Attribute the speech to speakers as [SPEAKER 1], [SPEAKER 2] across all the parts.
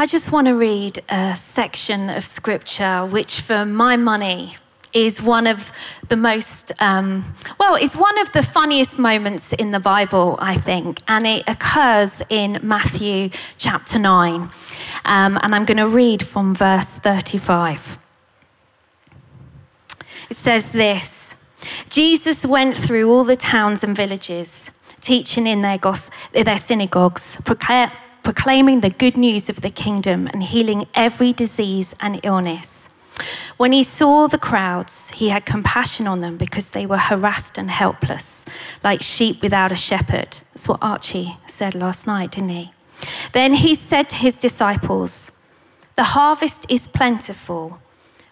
[SPEAKER 1] I just want to read a section of scripture which, for my money, is one of the most, um, well, it's one of the funniest moments in the Bible, I think, and it occurs in Matthew chapter 9. Um, and I'm going to read from verse 35. It says this Jesus went through all the towns and villages, teaching in their, their synagogues, procla- proclaiming the good news of the kingdom and healing every disease and illness. When he saw the crowds, he had compassion on them because they were harassed and helpless, like sheep without a shepherd. That's what Archie said last night, didn't he? Then he said to his disciples, The harvest is plentiful,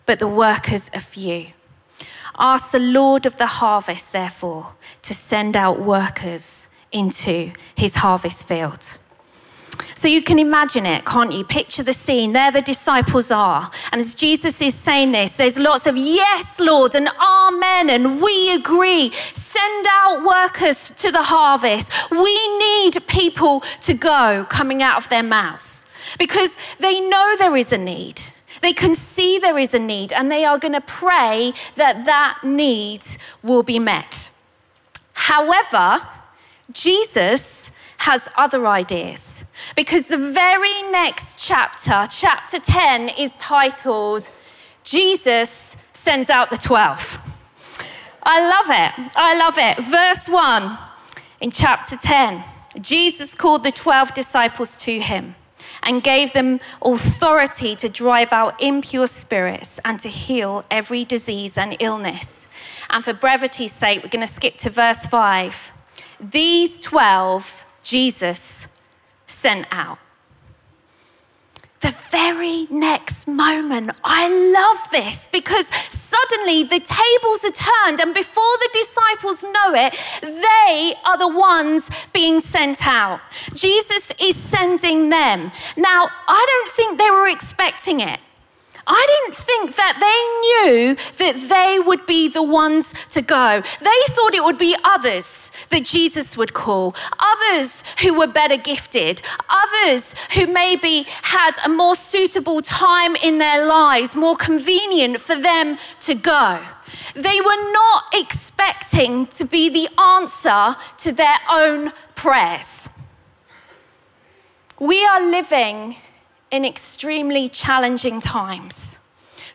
[SPEAKER 1] but the workers are few. Ask the Lord of the harvest, therefore, to send out workers into his harvest field. So you can imagine it, can't you? Picture the scene. There the disciples are. And as Jesus is saying this, there's lots of yes, Lord, and amen, and we agree. Send out workers to the harvest. We need people to go coming out of their mouths because they know there is a need. They can see there is a need and they are going to pray that that need will be met. However, Jesus has other ideas because the very next chapter, chapter 10, is titled Jesus Sends Out the 12. I love it. I love it. Verse 1 in chapter 10 Jesus called the 12 disciples to him and gave them authority to drive out impure spirits and to heal every disease and illness. And for brevity's sake, we're going to skip to verse 5. These 12 Jesus sent out. The very next moment, I love this because suddenly the tables are turned, and before the disciples know it, they are the ones being sent out. Jesus is sending them. Now, I don't think they were expecting it. I didn't think that they knew that they would be the ones to go. They thought it would be others that Jesus would call, others who were better gifted, others who maybe had a more suitable time in their lives, more convenient for them to go. They were not expecting to be the answer to their own prayers. We are living in extremely challenging times,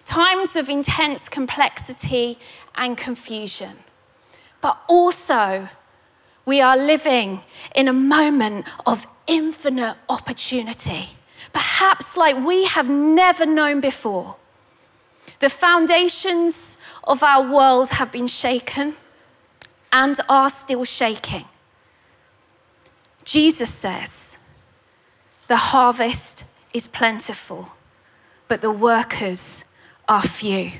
[SPEAKER 1] times of intense complexity and confusion. But also, we are living in a moment of infinite opportunity, perhaps like we have never known before. The foundations of our world have been shaken and are still shaking. Jesus says, the harvest is plentiful, but the workers are few.